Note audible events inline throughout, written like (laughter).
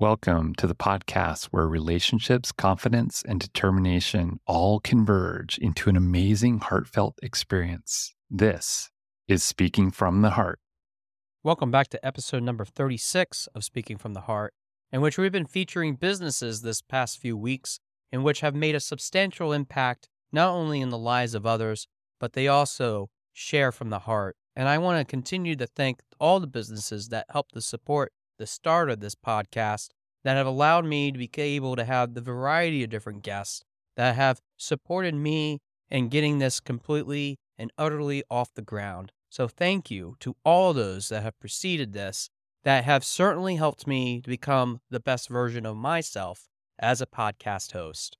Welcome to the podcast where relationships, confidence, and determination all converge into an amazing, heartfelt experience. This is Speaking from the Heart. Welcome back to episode number 36 of Speaking from the Heart, in which we've been featuring businesses this past few weeks in which have made a substantial impact not only in the lives of others, but they also share from the heart. And I want to continue to thank all the businesses that helped to support the start of this podcast that have allowed me to be able to have the variety of different guests that have supported me in getting this completely and utterly off the ground. So thank you to all those that have preceded this that have certainly helped me to become the best version of myself as a podcast host.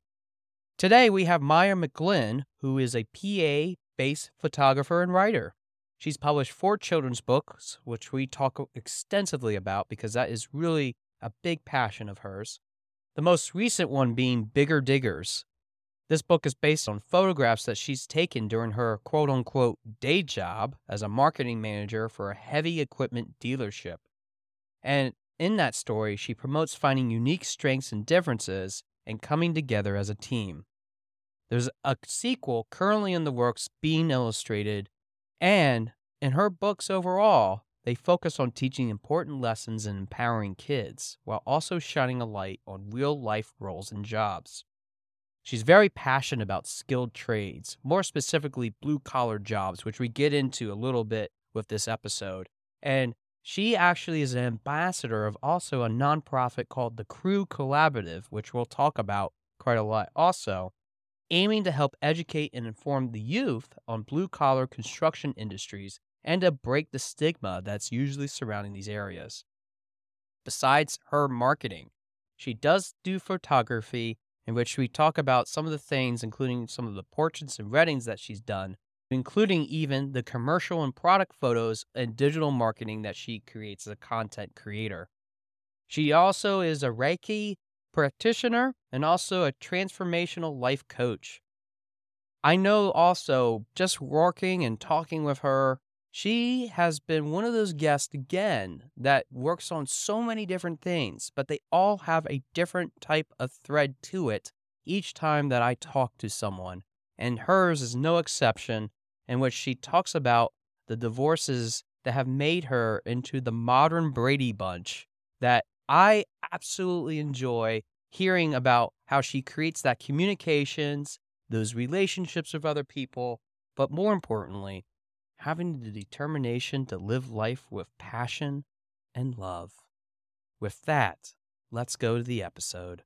Today we have Maya McGlynn, who is a PA based photographer and writer. She's published four children's books, which we talk extensively about because that is really a big passion of hers. The most recent one being Bigger Diggers. This book is based on photographs that she's taken during her quote unquote day job as a marketing manager for a heavy equipment dealership. And in that story, she promotes finding unique strengths and differences and coming together as a team. There's a sequel currently in the works being illustrated and in her books overall, they focus on teaching important lessons and empowering kids while also shining a light on real life roles and jobs. She's very passionate about skilled trades, more specifically blue collar jobs, which we get into a little bit with this episode. And she actually is an ambassador of also a nonprofit called the Crew Collaborative, which we'll talk about quite a lot also aiming to help educate and inform the youth on blue collar construction industries and to break the stigma that's usually surrounding these areas. Besides her marketing, she does do photography, in which we talk about some of the things, including some of the portraits and weddings that she's done, including even the commercial and product photos and digital marketing that she creates as a content creator. She also is a Reiki practitioner and also a transformational life coach. I know also just working and talking with her, she has been one of those guests again that works on so many different things, but they all have a different type of thread to it each time that I talk to someone. And hers is no exception, in which she talks about the divorces that have made her into the modern Brady Bunch that I absolutely enjoy hearing about how she creates that communications, those relationships with other people, but more importantly, having the determination to live life with passion and love. With that, let's go to the episode.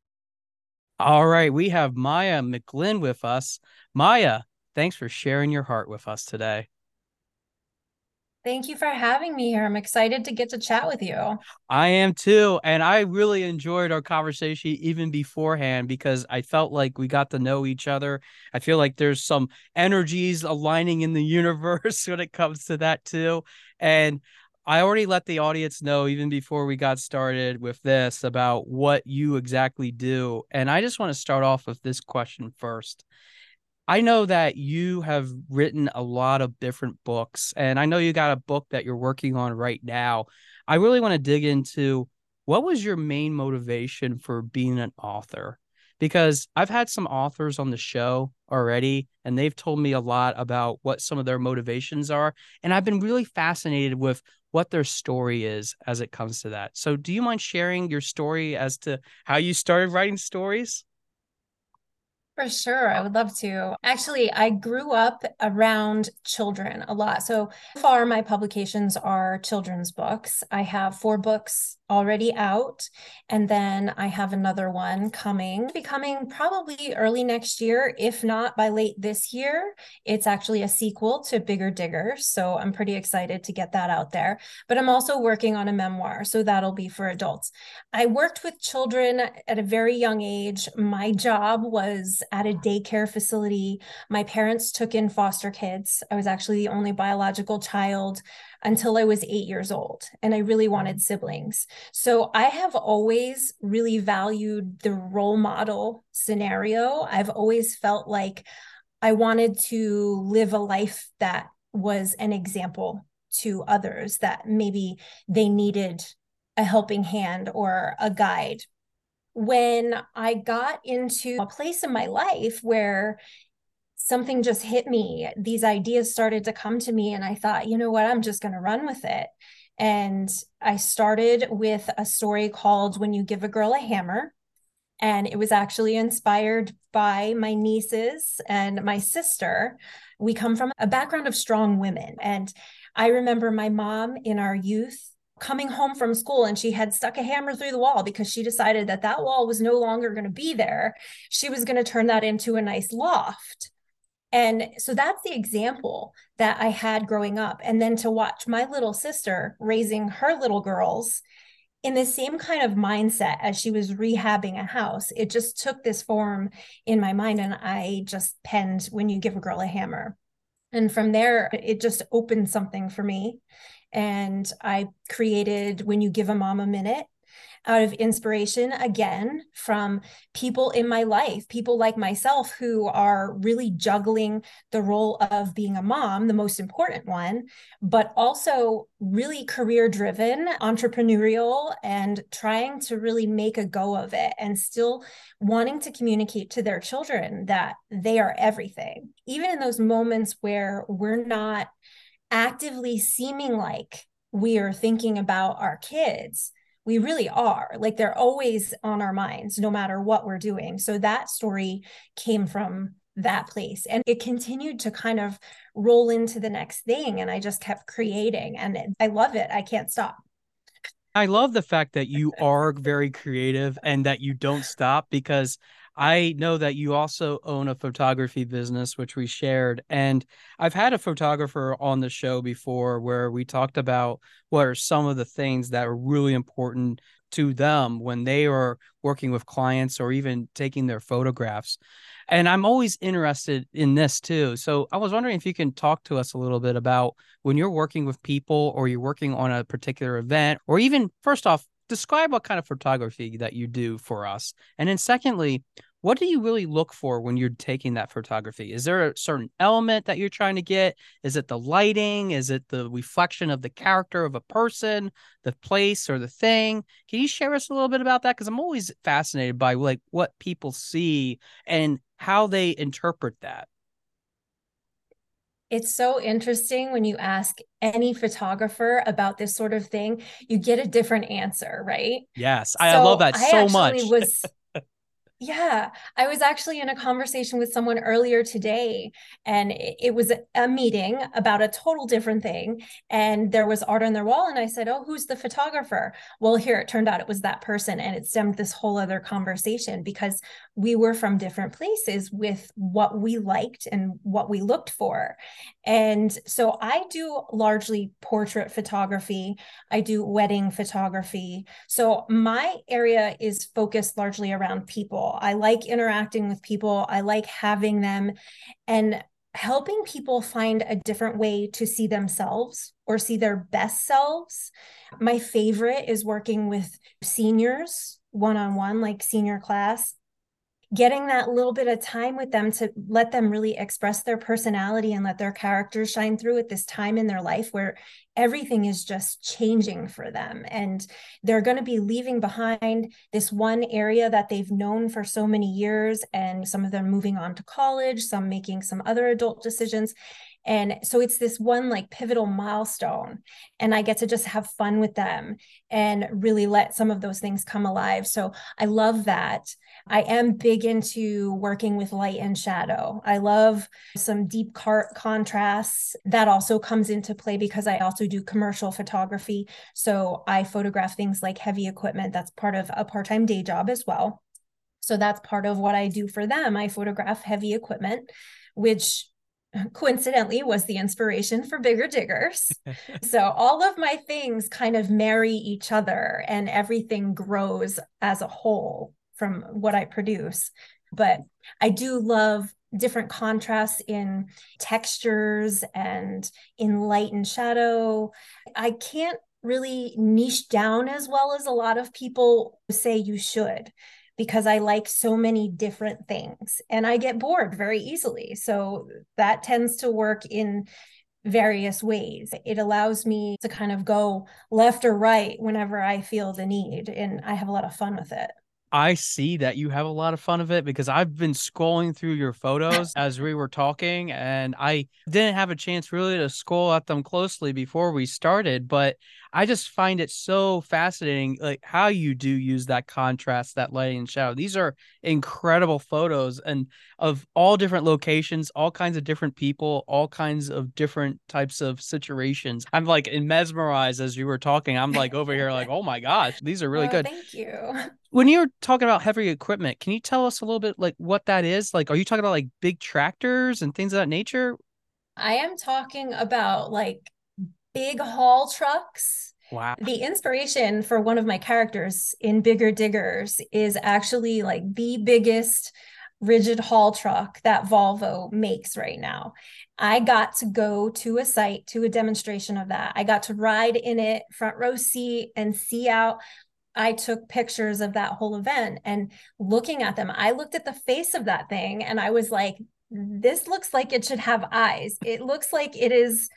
All right, we have Maya McGlynn with us. Maya, thanks for sharing your heart with us today. Thank you for having me here. I'm excited to get to chat with you. I am too. And I really enjoyed our conversation even beforehand because I felt like we got to know each other. I feel like there's some energies aligning in the (laughs) universe when it comes to that too. And I already let the audience know even before we got started with this about what you exactly do. And I just want to start off with this question first. I know that you have written a lot of different books, and I know you got a book that you're working on right now. I really want to dig into what was your main motivation for being an author? Because I've had some authors on the show already, and they've told me a lot about what some of their motivations are. And I've been really fascinated with what their story is as it comes to that. So, do you mind sharing your story as to how you started writing stories? For sure. I would love to. Actually, I grew up around children a lot. So far, my publications are children's books. I have four books already out. And then I have another one coming, be coming probably early next year, if not by late this year. It's actually a sequel to Bigger Digger. So I'm pretty excited to get that out there. But I'm also working on a memoir. So that'll be for adults. I worked with children at a very young age. My job was at a daycare facility. My parents took in foster kids. I was actually the only biological child until I was eight years old, and I really wanted mm. siblings. So I have always really valued the role model scenario. I've always felt like I wanted to live a life that was an example to others that maybe they needed a helping hand or a guide. When I got into a place in my life where something just hit me, these ideas started to come to me, and I thought, you know what, I'm just going to run with it. And I started with a story called When You Give a Girl a Hammer. And it was actually inspired by my nieces and my sister. We come from a background of strong women. And I remember my mom in our youth coming home from school and she had stuck a hammer through the wall because she decided that that wall was no longer going to be there. She was going to turn that into a nice loft. And so that's the example that I had growing up. And then to watch my little sister raising her little girls in the same kind of mindset as she was rehabbing a house, it just took this form in my mind. And I just penned when you give a girl a hammer. And from there, it just opened something for me. And I created When You Give a Mom a Minute out of inspiration again from people in my life, people like myself who are really juggling the role of being a mom, the most important one, but also really career driven, entrepreneurial, and trying to really make a go of it and still wanting to communicate to their children that they are everything. Even in those moments where we're not actively seeming like we are thinking about our kids we really are like they're always on our minds no matter what we're doing. So that story came from that place and it continued to kind of roll into the next thing and i just kept creating and i love it. I can't stop. I love the fact that you (laughs) are very creative and that you don't stop because I know that you also own a photography business, which we shared. And I've had a photographer on the show before where we talked about what are some of the things that are really important to them when they are working with clients or even taking their photographs. And I'm always interested in this too. So I was wondering if you can talk to us a little bit about when you're working with people or you're working on a particular event, or even first off, describe what kind of photography that you do for us. And then secondly, what do you really look for when you're taking that photography? Is there a certain element that you're trying to get? Is it the lighting? Is it the reflection of the character of a person, the place, or the thing? Can you share us a little bit about that? Because I'm always fascinated by like what people see and how they interpret that. It's so interesting when you ask any photographer about this sort of thing, you get a different answer, right? Yes, I so love that so much. was Yeah, I was actually in a conversation with someone earlier today, and it was a meeting about a total different thing. And there was art on their wall, and I said, "Oh, who's the photographer?" Well, here it turned out it was that person, and it stemmed this whole other conversation because we were from different places with what we liked and what we looked for. And so I do largely portrait photography. I do wedding photography. So my area is focused largely around people I like interacting with people. I like having them and helping people find a different way to see themselves or see their best selves. My favorite is working with seniors one on one, like senior class getting that little bit of time with them to let them really express their personality and let their characters shine through at this time in their life where everything is just changing for them. And they're going to be leaving behind this one area that they've known for so many years and some of them moving on to college some making some other adult decisions and so it's this one like pivotal milestone. And I get to just have fun with them and really let some of those things come alive. So I love that. I am big into working with light and shadow. I love some deep car- contrasts. That also comes into play because I also do commercial photography. So I photograph things like heavy equipment. That's part of a part time day job as well. So that's part of what I do for them. I photograph heavy equipment, which coincidentally was the inspiration for bigger diggers. (laughs) So all of my things kind of marry each other and everything grows as a whole from what i produce. But i do love different contrasts in textures and in light and shadow. I can't really niche down as well as a lot of people say you should because I like so many different things and I get bored very easily. So that tends to work in various ways. It allows me to kind of go left or right whenever I feel the need, and I have a lot of fun with it. I see that you have a lot of fun of it because I've been scrolling through your photos as we were talking, and I didn't have a chance really to scroll at them closely before we started. But I just find it so fascinating, like how you do use that contrast, that lighting and shadow. These are incredible photos, and of all different locations, all kinds of different people, all kinds of different types of situations. I'm like mesmerized as you were talking. I'm like over here, like, (laughs) oh my gosh, these are really Oh, good. Thank you. (laughs) When you're talking about heavy equipment, can you tell us a little bit like what that is? Like, are you talking about like big tractors and things of that nature? I am talking about like big haul trucks. Wow. The inspiration for one of my characters in Bigger Diggers is actually like the biggest rigid haul truck that Volvo makes right now. I got to go to a site to a demonstration of that. I got to ride in it, front row seat, and see out. I took pictures of that whole event and looking at them, I looked at the face of that thing and I was like, this looks like it should have eyes. It looks like it is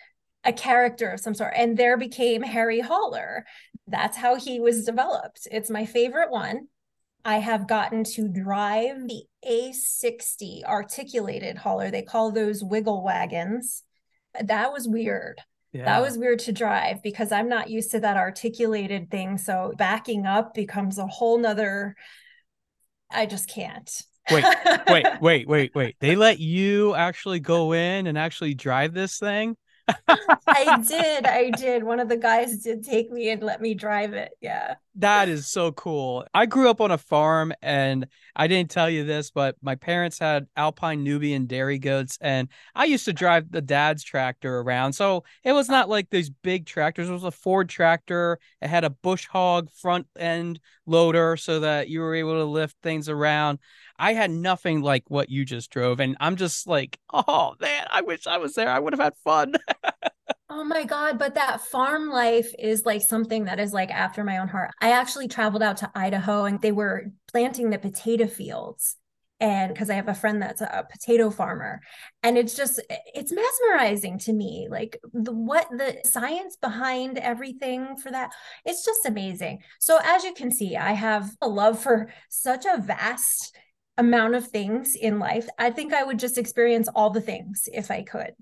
a character of some sort. And there became Harry Hauler. That's how he was developed. It's my favorite one. I have gotten to drive the A60 articulated hauler. They call those wiggle wagons. That was weird. Yeah. That was weird to drive because I'm not used to that articulated thing. So backing up becomes a whole nother. I just can't. wait, wait, (laughs) wait, wait, wait. They let you actually go in and actually drive this thing? (laughs) I did. I did. One of the guys did take me and let me drive it. Yeah. That is so cool. I grew up on a farm and I didn't tell you this, but my parents had Alpine Nubian dairy goats and I used to drive the dad's tractor around. So it was not like these big tractors. It was a Ford tractor. It had a bush hog front end loader so that you were able to lift things around. I had nothing like what you just drove. And I'm just like, oh man, I wish I was there. I would have had fun. (laughs) Oh my God. But that farm life is like something that is like after my own heart. I actually traveled out to Idaho and they were planting the potato fields. And because I have a friend that's a potato farmer, and it's just, it's mesmerizing to me. Like the, what the science behind everything for that, it's just amazing. So, as you can see, I have a love for such a vast amount of things in life. I think I would just experience all the things if I could.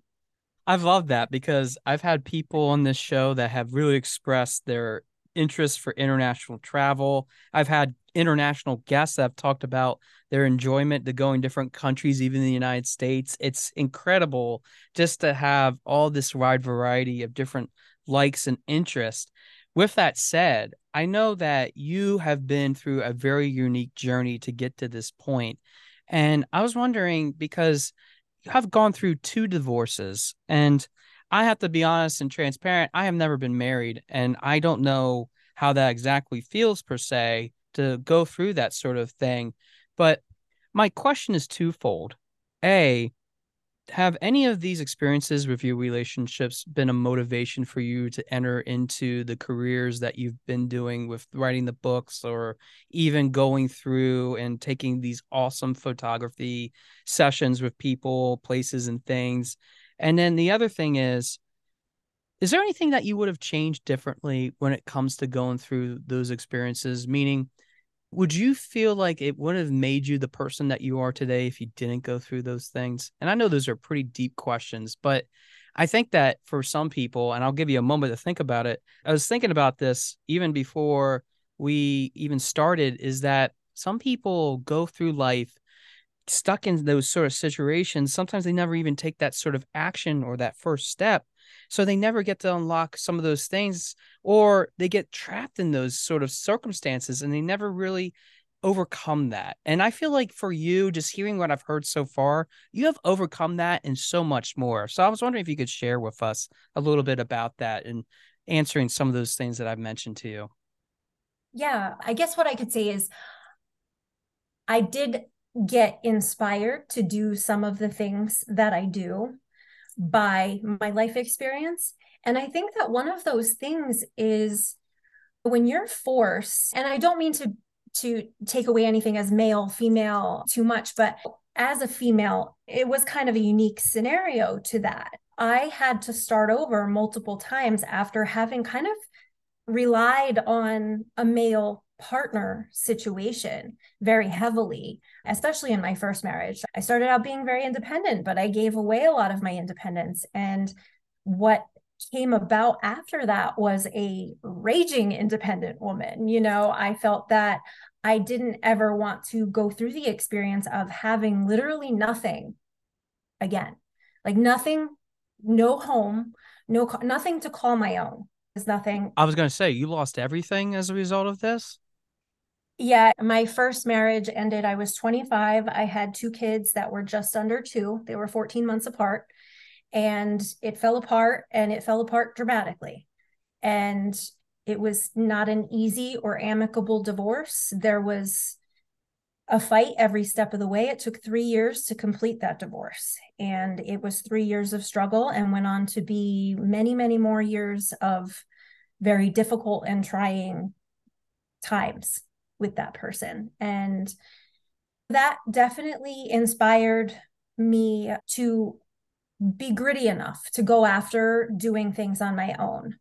I've loved that because I've had people on this show that have really expressed their interest for international travel. I've had international guests that have talked about their enjoyment to going different countries, even the United States. It's incredible just to have all this wide variety of different likes and interests. With that said, I know that you have been through a very unique journey to get to this point. And I was wondering because have gone through two divorces and I have to be honest and transparent. I have never been married and I don't know how that exactly feels per se to go through that sort of thing. But my question is twofold. A, have any of these experiences with your relationships been a motivation for you to enter into the careers that you've been doing with writing the books or even going through and taking these awesome photography sessions with people, places, and things? And then the other thing is, is there anything that you would have changed differently when it comes to going through those experiences? Meaning, would you feel like it would have made you the person that you are today if you didn't go through those things? And I know those are pretty deep questions, but I think that for some people, and I'll give you a moment to think about it. I was thinking about this even before we even started, is that some people go through life stuck in those sort of situations. Sometimes they never even take that sort of action or that first step. So they never get to unlock some of those things, or they get trapped in those sort of circumstances and they never really overcome that. And I feel like for you, just hearing what I've heard so far, you have overcome that and so much more. So I was wondering if you could share with us a little bit about that and answering some of those things that I've mentioned to you. Yeah, I guess what I could say is I did get inspired to do some of the things that I do by my life experience. And I think that one of those things is when you're forced, and I don't mean to to take away anything as male, female too much, but as a female, it was kind of a unique scenario to that. I had to start over multiple times after having kind of relied on a male partner situation very heavily, especially in my first marriage. I started out being very independent, but I gave away a lot of my independence. And what came about after that was a raging independent woman. You know, I felt that I didn't ever want to go through the experience of having literally nothing again. Like nothing, no home, no nothing to call my own. There's nothing. I was going to say you lost everything as a result of this? Yeah, my first marriage ended I was 25. I had two kids that were just under 2. They were 14 months apart and it fell apart and it fell apart dramatically. And it was not an easy or amicable divorce. There was a fight every step of the way. It took three years to complete that divorce. And it was three years of struggle and went on to be many, many more years of very difficult and trying times with that person. And that definitely inspired me to be gritty enough to go after doing things on my own.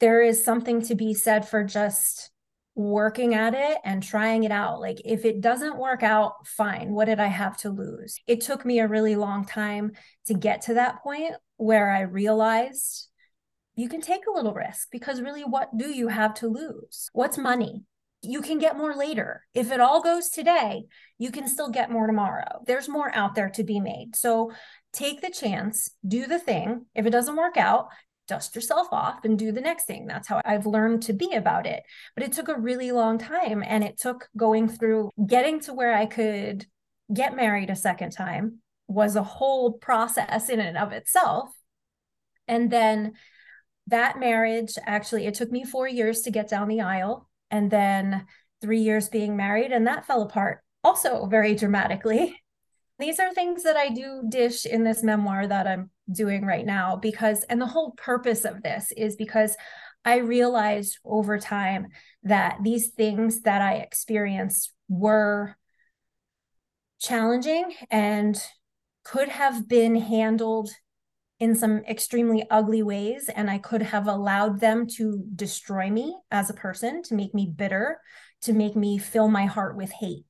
There is something to be said for just working at it and trying it out. Like, if it doesn't work out, fine. What did I have to lose? It took me a really long time to get to that point where I realized you can take a little risk because really, what do you have to lose? What's money? You can get more later. If it all goes today, you can still get more tomorrow. There's more out there to be made. So take the chance, do the thing. If it doesn't work out, dust yourself off and do the next thing. That's how I've learned to be about it. But it took a really long time and it took going through getting to where I could get married a second time was a whole process in and of itself. And then that marriage actually it took me 4 years to get down the aisle and then 3 years being married and that fell apart also very dramatically. These are things that I do dish in this memoir that I'm doing right now because, and the whole purpose of this is because I realized over time that these things that I experienced were challenging and could have been handled in some extremely ugly ways. And I could have allowed them to destroy me as a person, to make me bitter, to make me fill my heart with hate.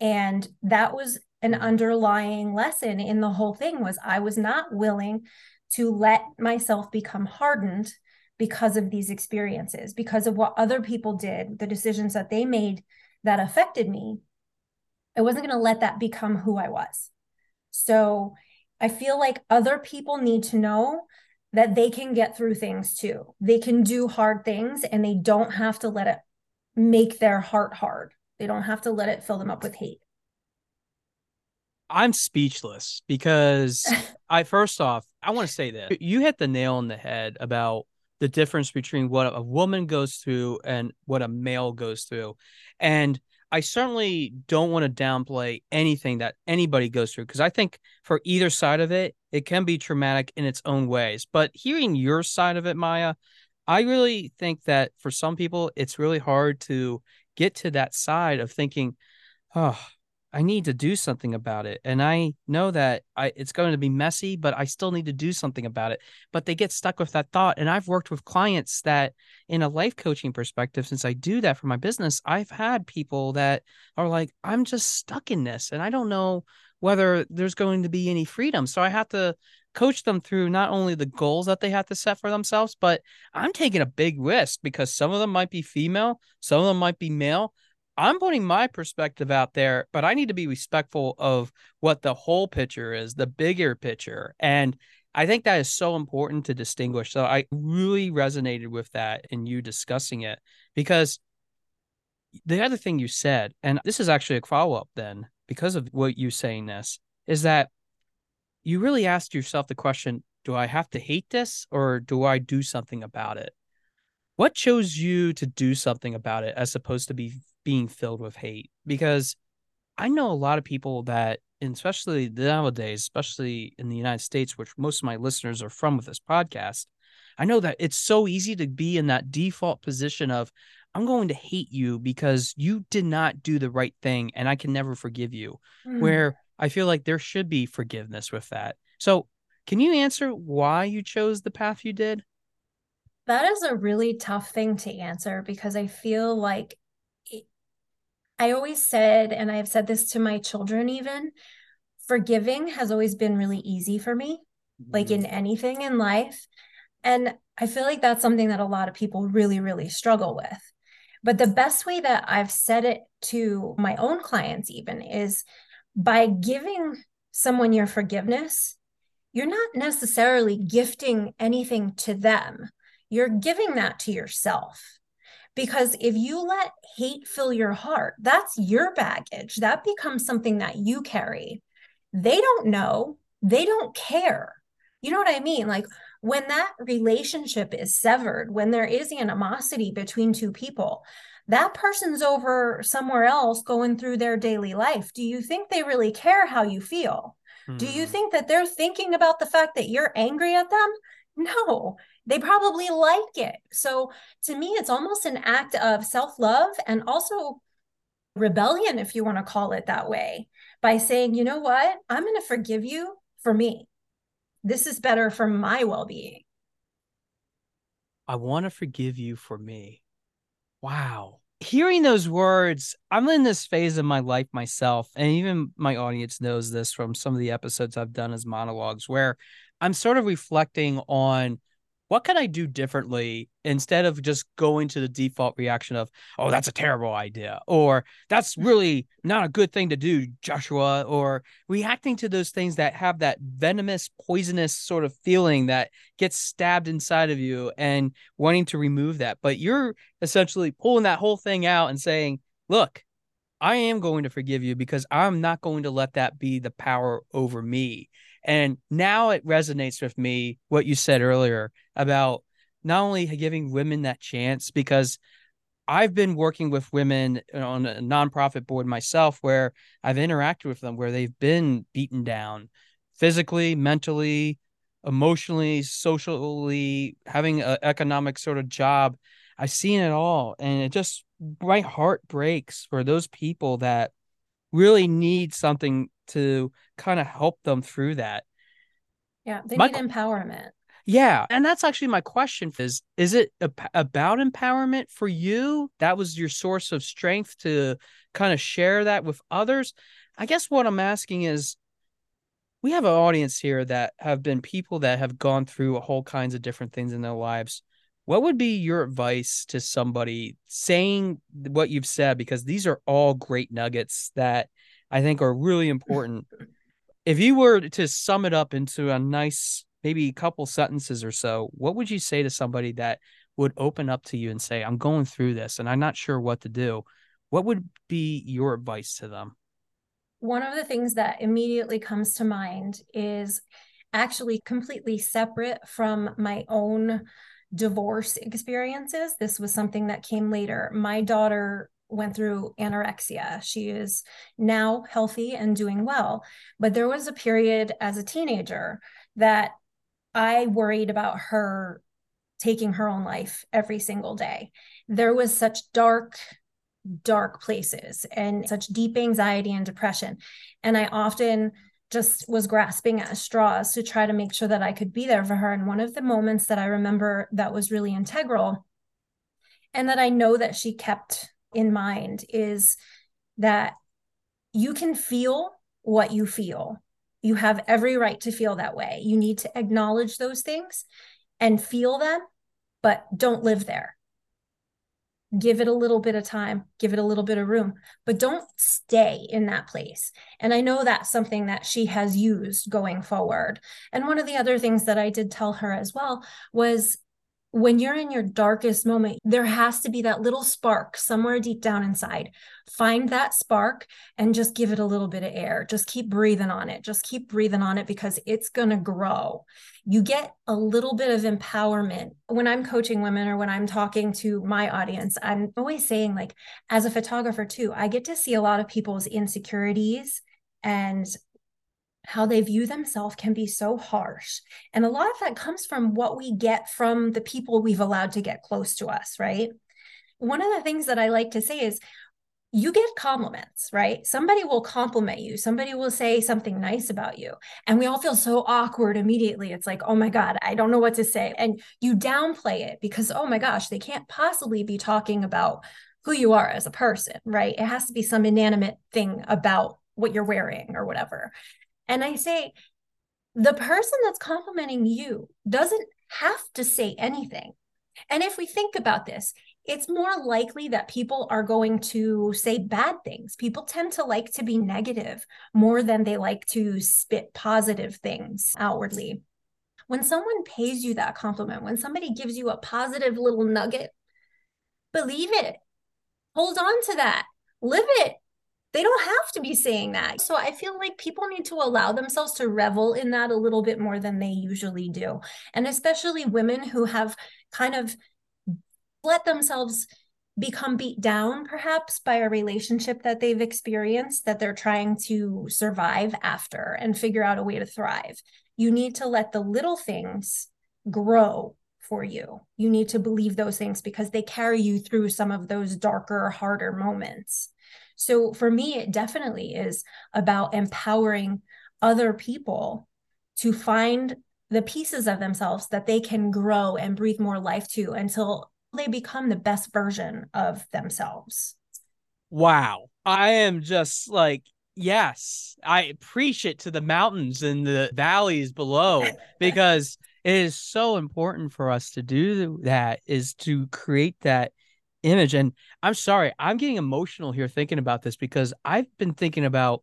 And that was an underlying lesson in the whole thing was I was not willing to let myself become hardened because of these experiences, because of what other people did, the decisions that they made that affected me. I wasn't going to let that become who I was. So I feel like other people need to know that they can get through things too. They can do hard things and they don't have to let it make their heart hard. They don't have to let it fill them up with hate. I'm speechless because (laughs) I first off, I want to say this. You hit the nail on the head about the difference between what a woman goes through and what a male goes through. And I certainly don't want to downplay anything that anybody goes through because I think for either side of it, it can be traumatic in its own ways. But hearing your side of it, Maya, I really think that for some people, it's really hard to get to that side of thinking, oh, I need to do something about it. And I know that I it's going to be messy, but I still need to do something about it. But they get stuck with that thought. And I've worked with clients that in a life coaching perspective, since I do that for my business, I've had people that are like, I'm just stuck in this and I don't know whether there's going to be any freedom. So I have to coach them through not only the goals that they have to set for themselves, but I'm taking a big risk because some of them might be female, some of them might be male I'm putting my perspective out there, but I need to be respectful of what the whole picture is, the bigger picture. And I think that is so important to distinguish. So I really resonated with that in you discussing it because the other thing you said, and this is actually a follow up then because of what you saying this, is that you really asked yourself the question do I have to hate this or do I do something about it? What chose you to do something about it as opposed to be being filled with hate because I know a lot of people that, especially nowadays, especially in the United States, which most of my listeners are from with this podcast, I know that it's so easy to be in that default position of, I'm going to hate you because you did not do the right thing and I can never forgive you. Mm. Where I feel like there should be forgiveness with that. So, Can you answer why you chose the path you did? That is a really tough thing to answer because I feel like it, I always said, and I've said this to my children even, forgiving has always been really easy for me, mm-hmm. like in anything in life. And I feel like that's something that a lot of people really, really struggle with. But the best way that I've said it to my own clients, even, is by giving someone your forgiveness, you're not necessarily gifting anything to them. You're giving that to yourself. Because if you let hate fill your heart, that's your baggage. That becomes something that you carry. They don't know, they don't care. You know what I mean? Like when that relationship is severed, when there is animosity between two people, that person's over somewhere else going through their daily life. Do you think they really care how you feel? Hmm. Do you hmm. think that they're thinking about the fact that you're angry at them? No, they probably like it. So to me, it's almost an act of self love and also rebellion, if you want to call it that way, by saying, you know what, I'm going to forgive you for me. This is better for my well being. I want to forgive you for me. Wow. Hearing those words, I'm in this phase of my life myself, and even my audience knows this from some of the episodes I've done as monologues, where I'm sort of reflecting on what can I do differently instead of just going to the default reaction of, oh, that's a terrible idea, or that's mm. really not a good thing to do, Joshua, or reacting to those things that have that venomous, poisonous sort of feeling that gets stabbed inside of you and wanting to remove that. But you're essentially pulling that whole thing out and saying, look, I am going to forgive you because I'm not going to let that be the power over me. And now it resonates with me what you said earlier about not only giving women that chance, because I've been working with women on a nonprofit board myself where I've interacted with them where they've been beaten down physically, mentally, emotionally, socially, having an economic sort of job. I've seen it all. And it just, my heart breaks for those people that really need something to kind of help them through that. Yeah, they my, need empowerment. Yeah, and that's actually my question is is it about empowerment for you? That was your source of strength to kind of share that with others. I guess what I'm asking is we have an audience here that have been people that have gone through a whole kinds of different things in their lives. What would be your advice to somebody saying what you've said because these are all great nuggets that I think are really important. if you were to sum it up into a nice, maybe a couple sentences or so, what would you say to somebody that would open up to you and say, I'm going through this and I'm not sure what to do? What would be your advice to them? One of the things that immediately comes to mind is actually completely separate from my own divorce experiences. This was something that came later. My daughter went through anorexia. She is now healthy and doing well. But there was a period as a teenager that I worried about her taking her own life every single day. There was such dark, dark places and such deep anxiety and depression. And I often just was grasping at straws to try to make sure that I could be there for her. And one of the moments that I remember that was really integral and that I know that she kept in mind is that you can feel what you feel. You have every right to feel that way. You need to acknowledge those things and feel them, but don't live there. Give it a little bit of time, give it a little bit of room, but don't stay in that place. And I know that's something that she has used going forward. And one of the other things that I did tell her as well was when you're in your darkest moment, there has to be that little spark somewhere deep down inside. Find that spark and just give it a little bit of air. Just keep breathing on it. Just keep breathing on it because it's going to grow. You get a little bit of empowerment. When I'm coaching women or when I'm talking to my audience, I'm always saying, like, as a photographer, too, I get to see a lot of people's insecurities and how they view themselves can be so harsh. And a lot of that comes from what we get from the people we've allowed to get close to us, right? One of the things that I like to say is you get compliments, right? Somebody will compliment you, somebody will say something nice about you. And we all feel so awkward immediately. It's like, oh my God, I don't know what to say. And you downplay it because, oh my gosh, they can't possibly be talking about who you are as a person, right? It has to be some inanimate thing about what you're wearing or whatever. And I say, the person that's complimenting you doesn't have to say anything. And if we think about this, it's more likely that people are going to say bad things. People tend to like to be negative more than they like to spit positive things outwardly. When someone pays you that compliment, when somebody gives you a positive little nugget, believe it, hold on to that, live it. They don't have to be saying that. So I feel like people need to allow themselves to revel in that a little bit more than they usually do. And especially women who have kind of let themselves become beat down perhaps by a relationship that they've experienced that they're trying to survive after and figure out a way to thrive. You need to let the little things grow for you. You need to believe those things because they carry you through some of those darker, harder moments. So for me, it definitely is about empowering other people to find the pieces of themselves that they can grow and breathe more life to until they become the best version of themselves. Wow. I am just like, yes, I preach it to the mountains and the valleys below (laughs) because it is so important for us to do that is to create that image. And I'm sorry, I'm getting emotional here thinking about this because I've been thinking about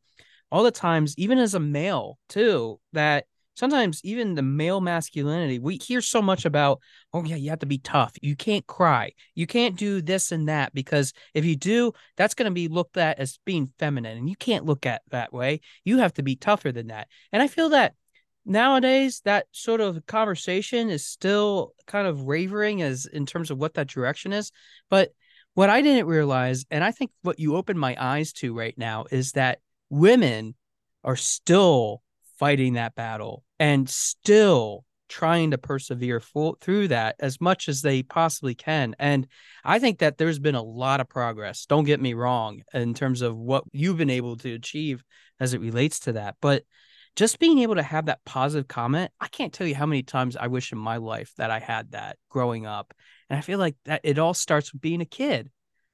all the times, even as a male too, that sometimes even the male masculinity, we hear so much about, oh, yeah, you have to be tough. You can't cry. You can't do this and that because if you do, that's going to be looked at as being feminine. And you can't look at that way. You have to be tougher than that. And I feel that nowadays that sort of conversation is still kind of wavering as in terms of what that direction is. But what I didn't realize, and I think what you opened my eyes to right now, is that women are still fighting that battle and still trying to persevere full, through that as much as they possibly can. And I think that there's been a lot of progress. Don't get me wrong in terms of what you've been able to achieve as it relates to that. But just being able to have that positive comment, I can't tell you how many times I wish in my life that I had that growing up. And I feel like that it all starts with being a kid.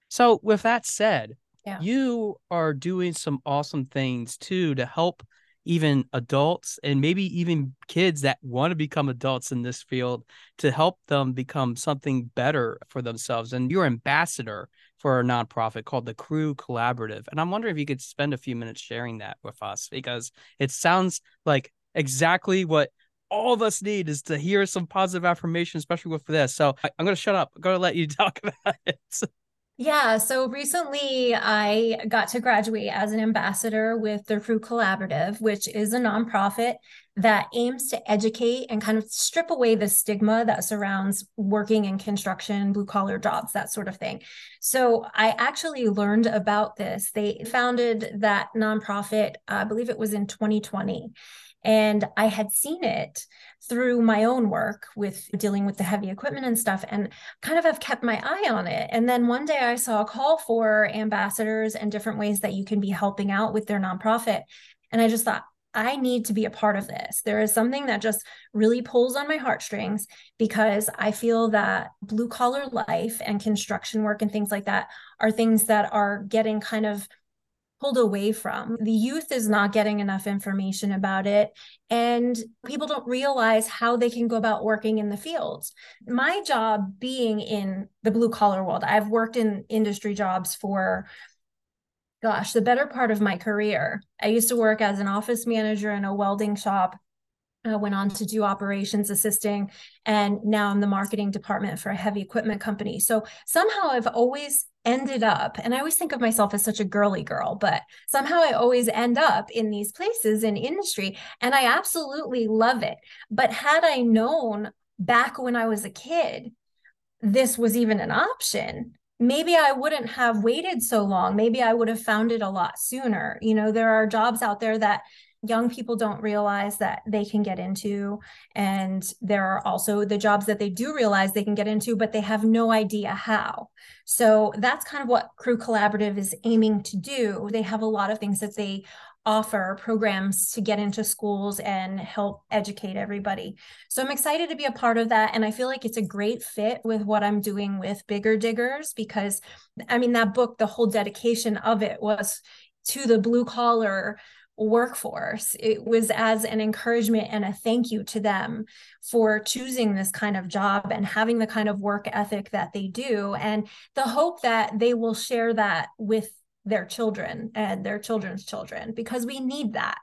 So, with that said, yeah. you are doing some awesome things too to help even adults and maybe even kids that want to become adults in this field to help them become something better for themselves. And you're ambassador for a nonprofit called the Crew Collaborative. And I'm wondering if you could spend a few minutes sharing that with us because it sounds like exactly what all of us need is to hear some positive affirmation, especially with this. So I, am going to shut up. I'm going to let you (laughs) talk about it. Yeah, so recently I got to graduate as an ambassador with the Crew Collaborative, which is a nonprofit that aims to educate and kind of strip away the stigma that surrounds working in construction, blue collar jobs, that sort of thing. So I actually learned about this. They founded that nonprofit, I believe it was in 2020. And I had seen it through my own work with dealing with the heavy equipment and stuff, and kind of have kept my eye on it. And then one day I saw a call for ambassadors and different ways that you can be helping out with their nonprofit. And I just thought, I need to be a part of this. There is something that just really pulls on my heartstrings because I feel that blue collar life and construction work and things like that are things that are getting kind of pulled away from. The youth is not getting enough information about it, and people don't realize how they can go about working in the fields. My job being in the blue collar world, I've worked in industry jobs for gosh, the better part of my career. I used to work as an office manager in a welding shop. I went on to do operations assisting, and now I'm the marketing department for a heavy equipment company. So somehow I've always ended up, and I always think of myself as such a girly girl, but somehow I always end up in these places in industry, and I absolutely love it. But had I known back when I was a kid, this was even an option, maybe I wouldn't have waited so long. Maybe I would have found it a lot sooner. You know, there are jobs out there that young people don't realize that they can get into. And there are also the jobs that they do realize they can get into, but they have no idea how. So that's kind of what Crew Collaborative is aiming to do. They have a lot of things that they offer programs to get into schools and help educate everybody. So I'm excited to be a part of that. And I feel like it's a great fit with what I'm doing with Bigger Diggers because I mean, that book, the whole dedication of it was to the blue collar workforce. It was as an encouragement and a thank you to them for choosing this kind of job and having the kind of work ethic that they do. And the hope that they will share that with their children and their children's children because we need that.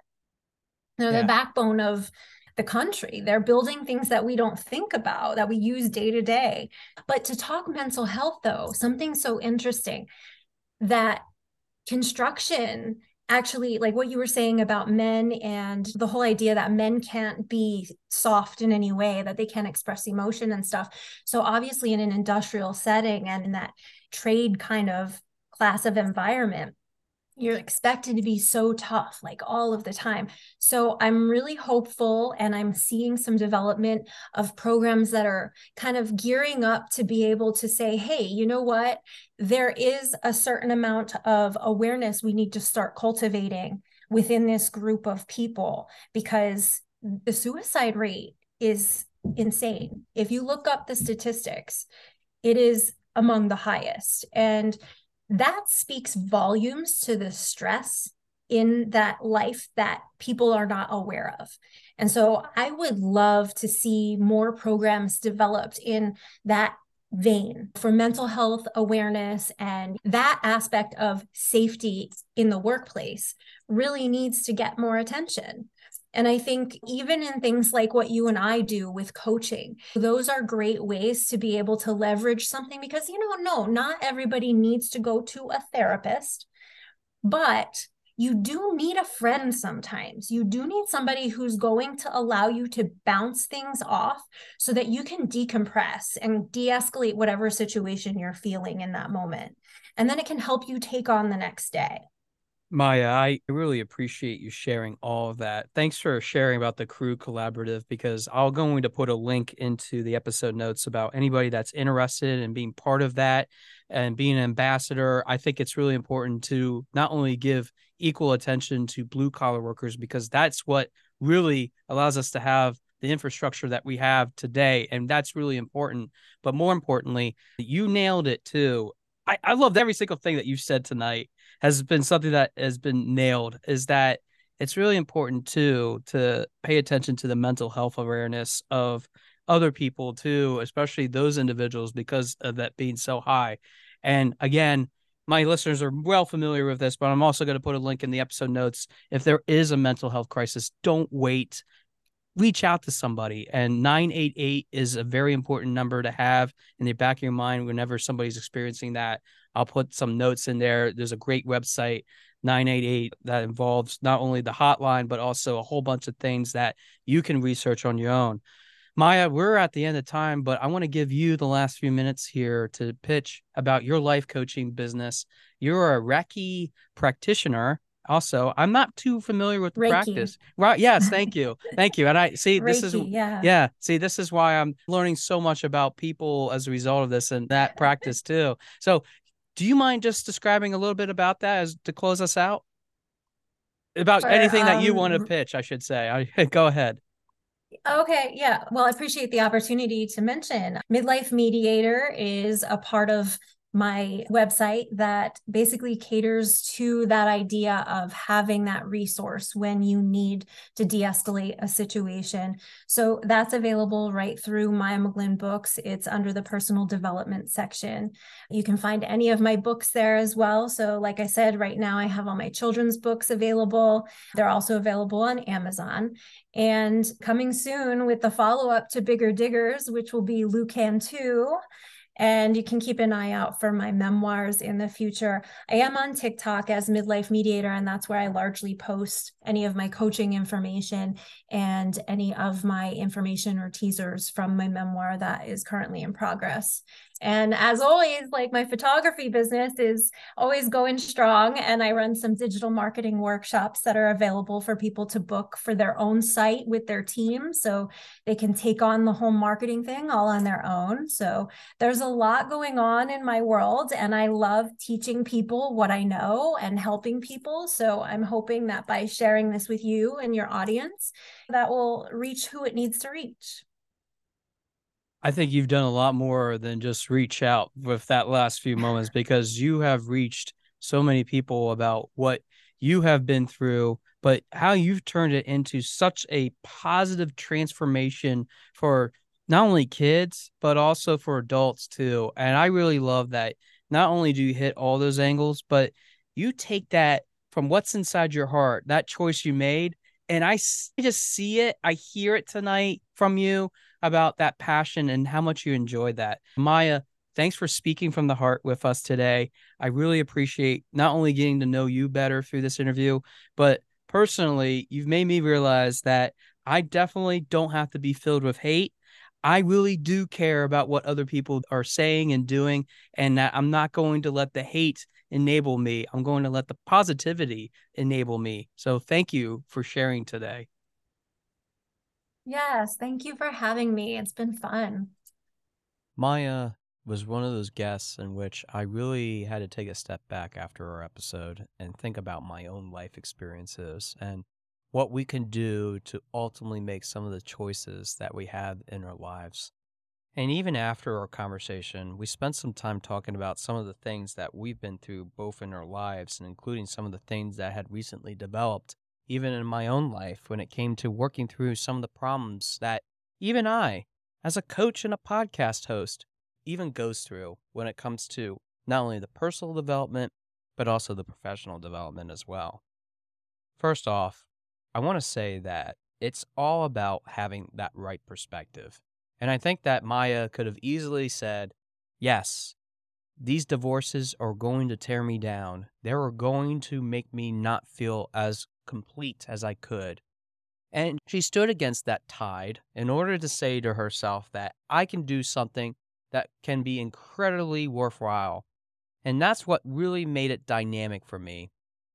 They're yeah. the backbone of the country. They're building things that we don't think about, that we use day to day. But to talk mental health, though, something so interesting that construction actually like what you were saying about men and the whole idea that men can't be soft in any way that they can't express emotion and stuff. So obviously in an industrial setting and in that trade kind of class of environment you're expected to be so tough like all of the time. So i'm really hopeful and i'm seeing some development of programs that are kind of gearing up to be able to say hey you know what? There is a certain amount of awareness we need to start cultivating within this group of people because the suicide rate is insane. If you look up the statistics it is among the highest. And that speaks volumes to the stress in that life that people are not aware of. And so I would love to see more programs developed in that vein for mental health awareness and that aspect of safety in the workplace really needs to get more attention and I think even in things like what you and I do with coaching, those are great ways to be able to leverage something because, you know, no, not everybody needs to go to a therapist, but you do need a friend sometimes. You do need somebody who's going to allow you to bounce things off so that you can decompress and de escalate whatever situation you're feeling in that moment. And then it can help you take on the next day. Maya, I really appreciate you sharing all of that. Thanks for sharing about the Crew Collaborative because I'll going to put a link into the episode notes about anybody that's interested in being part of that and being an ambassador. I think it's really important to not only give equal attention to blue collar workers because that's what really allows us to have the infrastructure that we have today. And that's really important. But more importantly, you nailed it too. I, I loved every single thing that you said tonight has been something that has been nailed is that it's really important too to pay attention to the mental health awareness of other people too, especially those individuals because of that being so high. And again, my listeners are well familiar with this, but I'm also going to put a link in the episode notes. If there is a mental health crisis, don't wait. Reach out to somebody. And 988 is a very important number to have in the back of your mind whenever somebody's experiencing that I'll put some notes in there. There's a great website, 988, that involves not only the hotline, but also a whole bunch of things that you can research on your own. Maya, we're at the end of time, but I want to give you the last few minutes here to pitch about your life coaching business. You're a Reiki practitioner. Also, I'm not too familiar with the Reiki. practice. Right. Yes. Thank you. thank you. And I see Reiki, this is, yeah. yeah. See, this is why I'm learning so much about people as a result of this and that practice too. So do you mind just describing a little bit about that as to close us out? About anything um, that you want to um, pitch, I should say. I, (laughs) go ahead. Okay, yeah. Well, I appreciate the opportunity to mention Midlife Mediator is a part of my website that basically caters to that idea of having that resource when you need to de escalate a situation. So that's available right through Mia McGlynn Books. It's under the personal development section. You can find any of my books there as well. So, like I said, right now I have all my children's books available. They're also available on Amazon. And coming soon with the follow up to Bigger Diggers, which will be Lucan 2 and you can keep an eye out for my memoirs in the future. I am on TikTok as Midlife Mediator, and that's where I largely post any of my coaching information and any of my information or teasers from my memoir that is currently in progress. And as always, like my photography business is always going strong. And I run some digital marketing workshops that are available for people to book for their own site with their team. So they can take on the whole marketing thing all on their own. So there's a lot going on in my world. And I love teaching people what I know and helping people. So I'm hoping that by sharing this with you and your audience, that will reach who it needs to reach. I think you've done a lot more than just reach out with that last few moments (laughs) because you have reached so many people about what you have been through, but how you've turned it into such a positive transformation for not only kids, but also for adults too. And I really love that not only do you hit all those angles, but you take that from what's inside your heart, that choice you made. And I just see it, I hear it tonight from you about that passion and how much you enjoyed that. Maya, thanks for speaking from the heart with us today. I really appreciate not only getting to know you better through this interview, but personally, you've made me realize that I definitely don't have to be filled with hate. I really do care about what other people are saying and doing, and that I'm not going to let the hate enable me. I'm going to let the positivity enable me. So, thank you for sharing today. Yes, thank you for having me. It's been fun. Maya was one of those guests in which I really had to take a step back after our episode and think about my own life experiences and what we can do to ultimately make some of the choices that we have in our lives. And even after our conversation, we spent some time talking about some of the things that we've been through both in our lives and including some of the things that had recently developed even in my own life when it came to working through some of the problems that even I, as a coach and a podcast host, even goes through when it comes to not only the personal development, but also the professional development as well. First off, I want to say that it's all about having that right perspective. And I think that Maya could have easily said, yes, these divorces are going to tear me down. They are going to make me not feel as complete as I could. And she stood against that tide in order to say to herself that I can do something that can be incredibly worthwhile. And that's what really made it dynamic for me,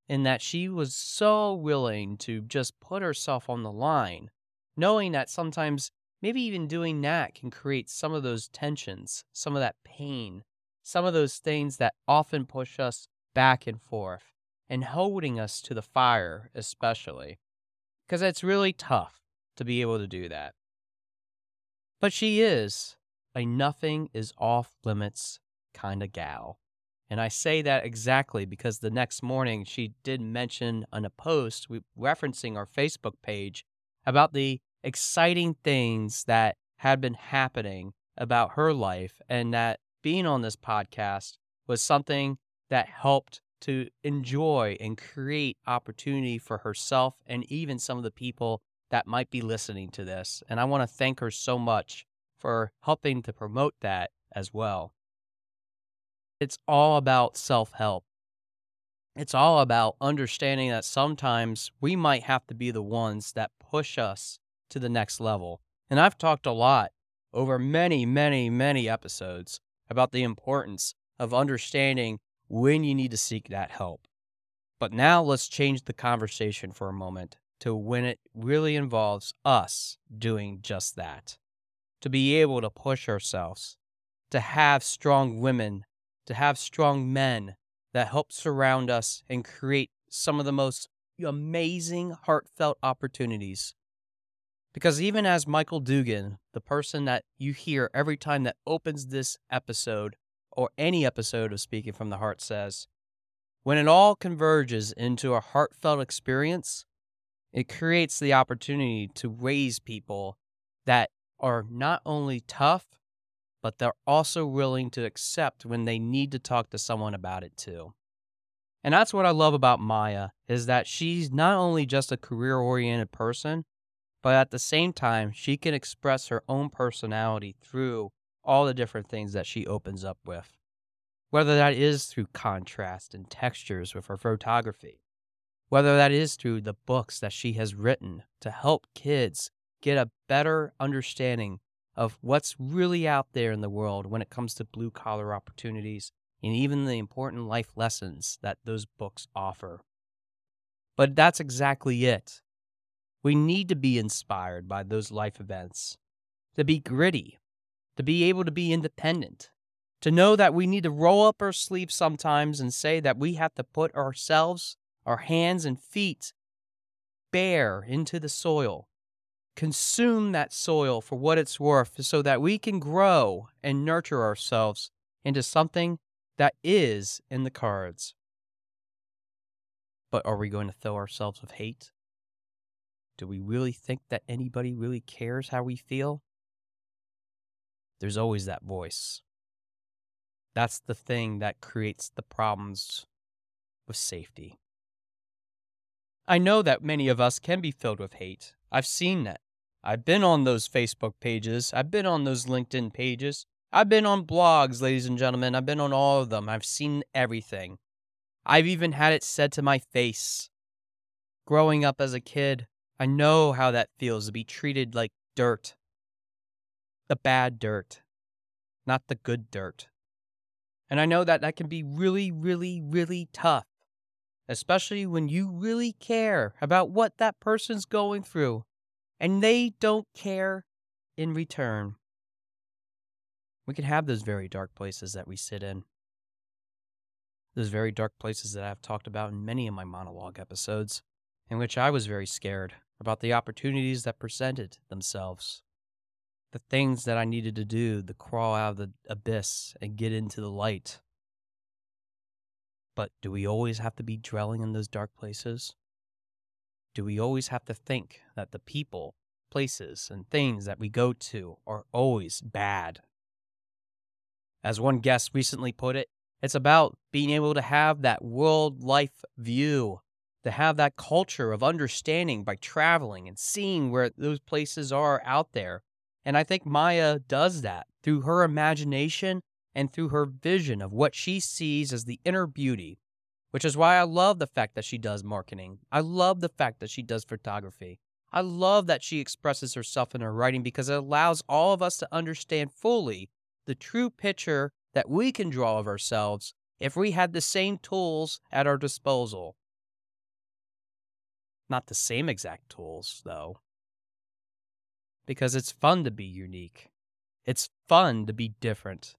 in that she was so willing to just put herself on the line, knowing that sometimes maybe even doing that can create some of those tensions, some of that pain, some of those things that often push us back and forth and holding us to the fire, especially, because it's really tough to be able to do that. But she is a nothing is off limits kind of gal. And I say that exactly because the next morning she did mention on a post referencing our Facebook page about the exciting things that had been happening about her life and that being on this podcast was something that helped to enjoy and create opportunity for herself and even some of the people that might be listening to this. And I want to thank her so much for helping to promote that as well. It's all about self help. It's all about understanding that sometimes we might have to be the ones that push us to the next level. And I've talked a lot over many, many, many episodes about the importance of understanding when you need to seek that help. But now let's change the conversation for a moment to when it really involves us doing just that. To be able to push ourselves, to have strong women, to have strong men that help surround us and create some of the most amazing, heartfelt opportunities. Because even as Michael Dugan, the person that you hear every time that opens this episode, or any episode of Speaking from the Heart says, when it all converges into a heartfelt experience, it creates the opportunity to raise people that are not only tough, but they're also willing to accept when they need to talk to someone about it too. And that's what I love about Maya is that she's not only just a career-oriented person, but at the same time, she can express her own personality through all the different things that she opens up with. Whether that is through contrast and textures with her photography, whether that is through the books that she has written to help kids get a better understanding of what's really out there in the world when it comes to blue collar opportunities and even the important life lessons that those books offer. But that's exactly it. We need to be inspired by those life events, to be gritty, to be able to be independent, to know that we need to roll up our sleeves sometimes and say that we have to put ourselves, our hands and feet bare into the soil, consume that soil for what it's worth so that we can grow and nurture ourselves into something that is in the cards. But are we going to fill ourselves with hate? Do we really think that anybody really cares how we feel? There's always that voice. That's the thing that creates the problems with safety. I know that many of us can be filled with hate. I've seen that. I've been on those Facebook pages. I've been on those LinkedIn pages. I've been on blogs, ladies and gentlemen. I've been on all of them. I've seen everything. I've even had it said to my face. Growing up as a kid, I know how that feels to be treated like dirt. The bad dirt, not the good dirt. And I know that that can be really, really, really tough, especially when you really care about what that person's going through and they don't care in return. We can have those very dark places that we sit in. Those very dark places that I've talked about in many of my monologue episodes, in which I was very scared about the opportunities that presented themselves. The things that I needed to do to crawl out of the abyss and get into the light. But do we always have to be dwelling in those dark places? Do we always have to think that the people, places, and things that we go to are always bad? As one guest recently put it, it's about being able to have that world life view, to have that culture of understanding by traveling and seeing where those places are out there. And I think Maya does that through her imagination and through her vision of what she sees as the inner beauty which is why I love the fact that she does marketing. I love the fact that she does photography. I love that she expresses herself in her writing because it allows all of us to understand fully the true picture that we can draw of ourselves if we had the same tools at our disposal. Not the same exact tools, though. Because it's fun to be unique. It's fun to be different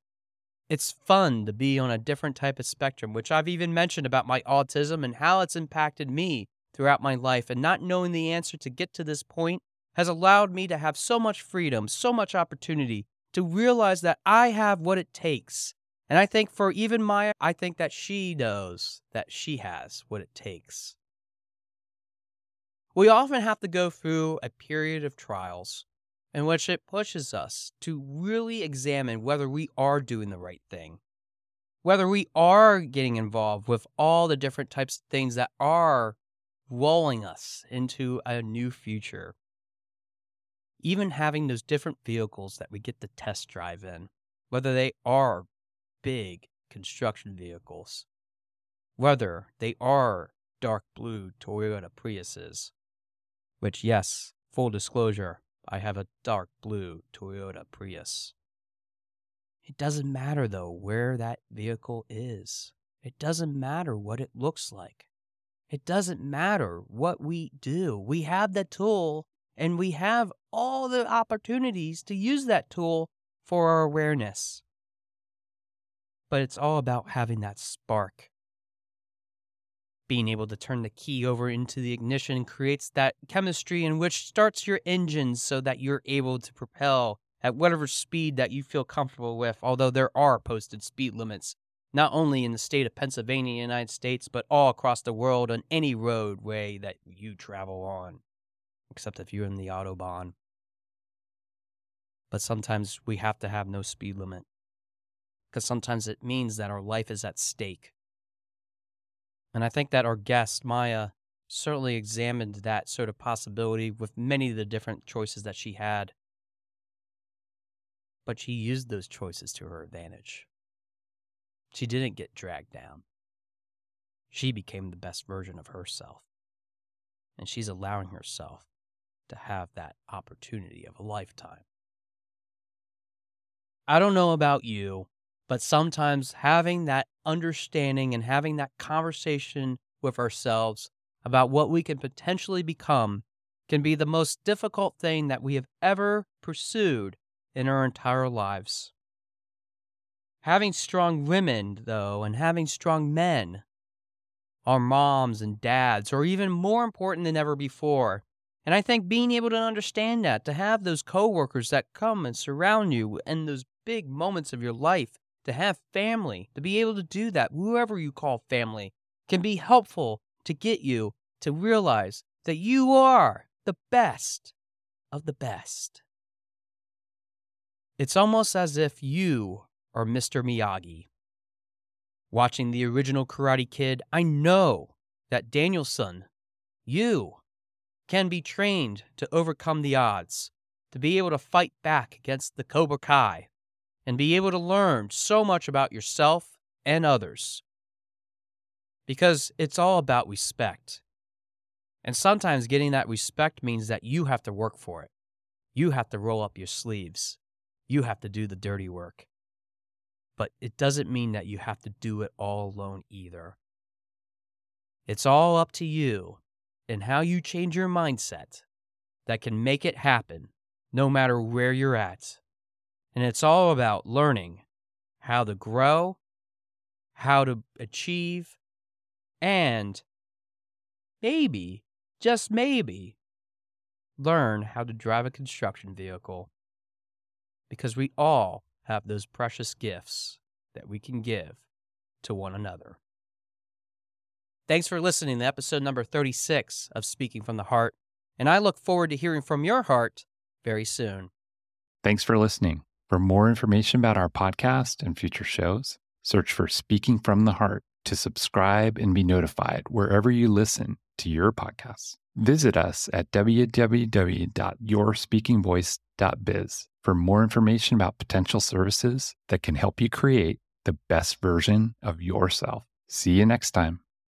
it's fun to be on a different type of spectrum, which I've even mentioned about my autism and how it's impacted me throughout my life. And not knowing the answer to get to this point has allowed me to have so much freedom, so much opportunity to realize that I have what it takes. And I think for even Maya, I think that she knows that she has what it takes. We often have to go through a period of trials in which it pushes us to really examine whether we are doing the right thing, whether we are getting involved with all the different types of things that are rolling us into a new future. Even having those different vehicles that we get to test drive in, whether they are big construction vehicles, whether they are dark blue Toyota Priuses, which, yes, full disclosure, I have a dark blue Toyota Prius. It doesn't matter, though, where that vehicle is. It doesn't matter what it looks like. It doesn't matter what we do. We have the tool and we have all the opportunities to use that tool for our awareness. But it's all about having that spark being able to turn the key over into the ignition creates that chemistry in which starts your engines so that you're able to propel at whatever speed that you feel comfortable with, although there are posted speed limits, not only in the state of Pennsylvania, United States, but all across the world on any roadway that you travel on, except if you're in the Autobahn. But sometimes we have to have no speed limit, because sometimes it means that our life is at stake. And I think that our guest, Maya, certainly examined that sort of possibility with many of the different choices that she had. But she used those choices to her advantage. She didn't get dragged down. She became the best version of herself. And she's allowing herself to have that opportunity of a lifetime. I don't know about you, but sometimes having that understanding and having that conversation with ourselves about what we can potentially become can be the most difficult thing that we have ever pursued in our entire lives. Having strong women, though, and having strong men, our moms and dads, are even more important than ever before. And I think being able to understand that, to have those coworkers that come and surround you in those big moments of your life, to have family, to be able to do that, whoever you call family, can be helpful to get you to realize that you are the best of the best. It's almost as if you are Mr. Miyagi. Watching the original Karate Kid, I know that Daniel-san, you, can be trained to overcome the odds, to be able to fight back against the Cobra Kai, and be able to learn so much about yourself and others. Because it's all about respect. And sometimes getting that respect means that you have to work for it. You have to roll up your sleeves. You have to do the dirty work. But it doesn't mean that you have to do it all alone either. It's all up to you and how you change your mindset that can make it happen no matter where you're at. And it's all about learning how to grow, how to achieve, and maybe, just maybe, learn how to drive a construction vehicle. Because we all have those precious gifts that we can give to one another. Thanks for listening to episode number 36 of Speaking from the Heart, and I look forward to hearing from your heart very soon. Thanks for listening. For more information about our podcast and future shows, search for Speaking from the Heart to subscribe and be notified wherever you listen to your podcasts. Visit us at www.yourspeakingvoice.biz for more information about potential services that can help you create the best version of yourself. See you next time.